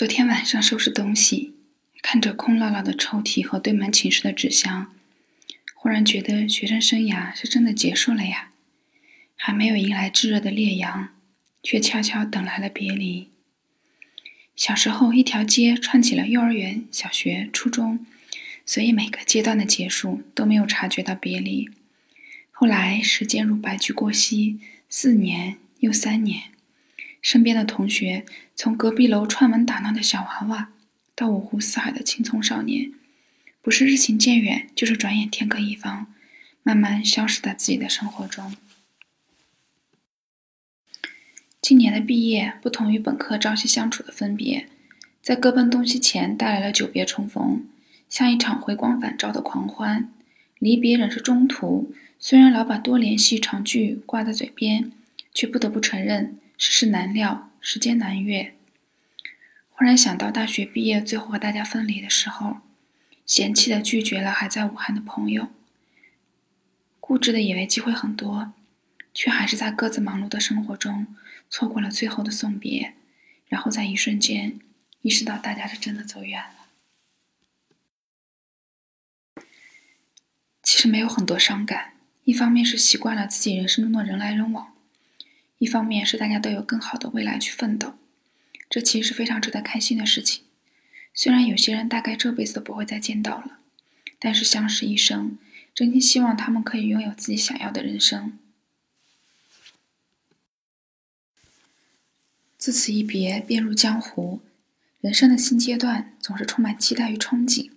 昨天晚上收拾东西，看着空落落的抽屉和堆满寝室的纸箱，忽然觉得学生生涯是真的结束了呀！还没有迎来炙热的烈阳，却悄悄等来了别离。小时候，一条街串起了幼儿园、小学、初中，所以每个阶段的结束都没有察觉到别离。后来，时间如白驹过隙，四年又三年。身边的同学，从隔壁楼串门打闹的小娃娃，到五湖四海的青葱少年，不是日行渐远，就是转眼天各一方，慢慢消失在自己的生活中。今年的毕业，不同于本科朝夕相处的分别，在各奔东西前带来了久别重逢，像一场回光返照的狂欢。离别仍是中途，虽然老把多联系、常聚挂在嘴边，却不得不承认。世事难料，时间难越。忽然想到大学毕业，最后和大家分离的时候，嫌弃的拒绝了还在武汉的朋友，固执的以为机会很多，却还是在各自忙碌的生活中错过了最后的送别，然后在一瞬间意识到大家是真的走远了。其实没有很多伤感，一方面是习惯了自己人生中的人来人往。一方面是大家都有更好的未来去奋斗，这其实是非常值得开心的事情。虽然有些人大概这辈子都不会再见到了，但是相识一生，真心希望他们可以拥有自己想要的人生。自此一别，便入江湖，人生的新阶段总是充满期待与憧憬。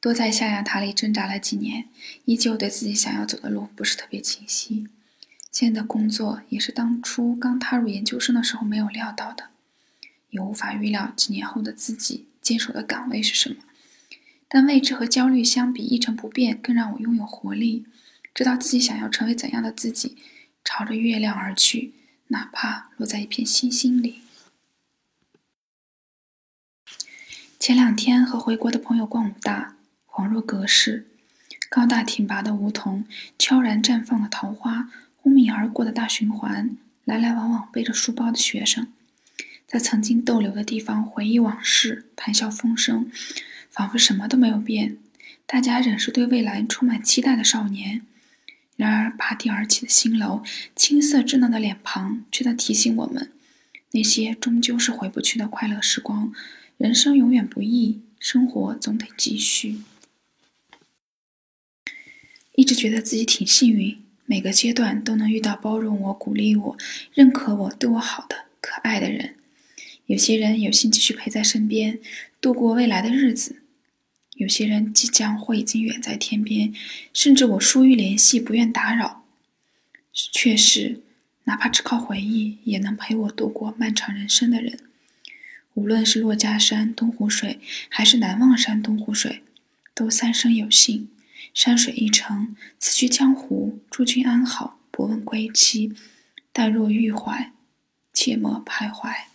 多在象牙塔里挣扎了几年，依旧对自己想要走的路不是特别清晰。现在的工作也是当初刚踏入研究生的时候没有料到的，也无法预料几年后的自己坚守的岗位是什么。但未知和焦虑相比，一成不变更让我拥有活力，知道自己想要成为怎样的自己，朝着月亮而去，哪怕落在一片星星里。前两天和回国的朋友逛武大，恍若隔世，高大挺拔的梧桐，悄然绽放的桃花。轰鸣而过的大循环，来来往往背着书包的学生，在曾经逗留的地方回忆往事，谈笑风生，仿佛什么都没有变。大家仍是对未来充满期待的少年。然而拔地而起的新楼，青涩稚嫩的脸庞，却在提醒我们：那些终究是回不去的快乐时光。人生永远不易，生活总得继续。一直觉得自己挺幸运。每个阶段都能遇到包容我、鼓励我、认可我、对我好的可爱的人。有些人有幸继续陪在身边，度过未来的日子；有些人即将或已经远在天边，甚至我疏于联系、不愿打扰，却是哪怕只靠回忆也能陪我度过漫长人生的人。无论是珞珈山东湖水，还是南望山东湖水，都三生有幸。山水一程，此去江湖，诸君安好？不问归期，但若欲怀，切莫徘徊。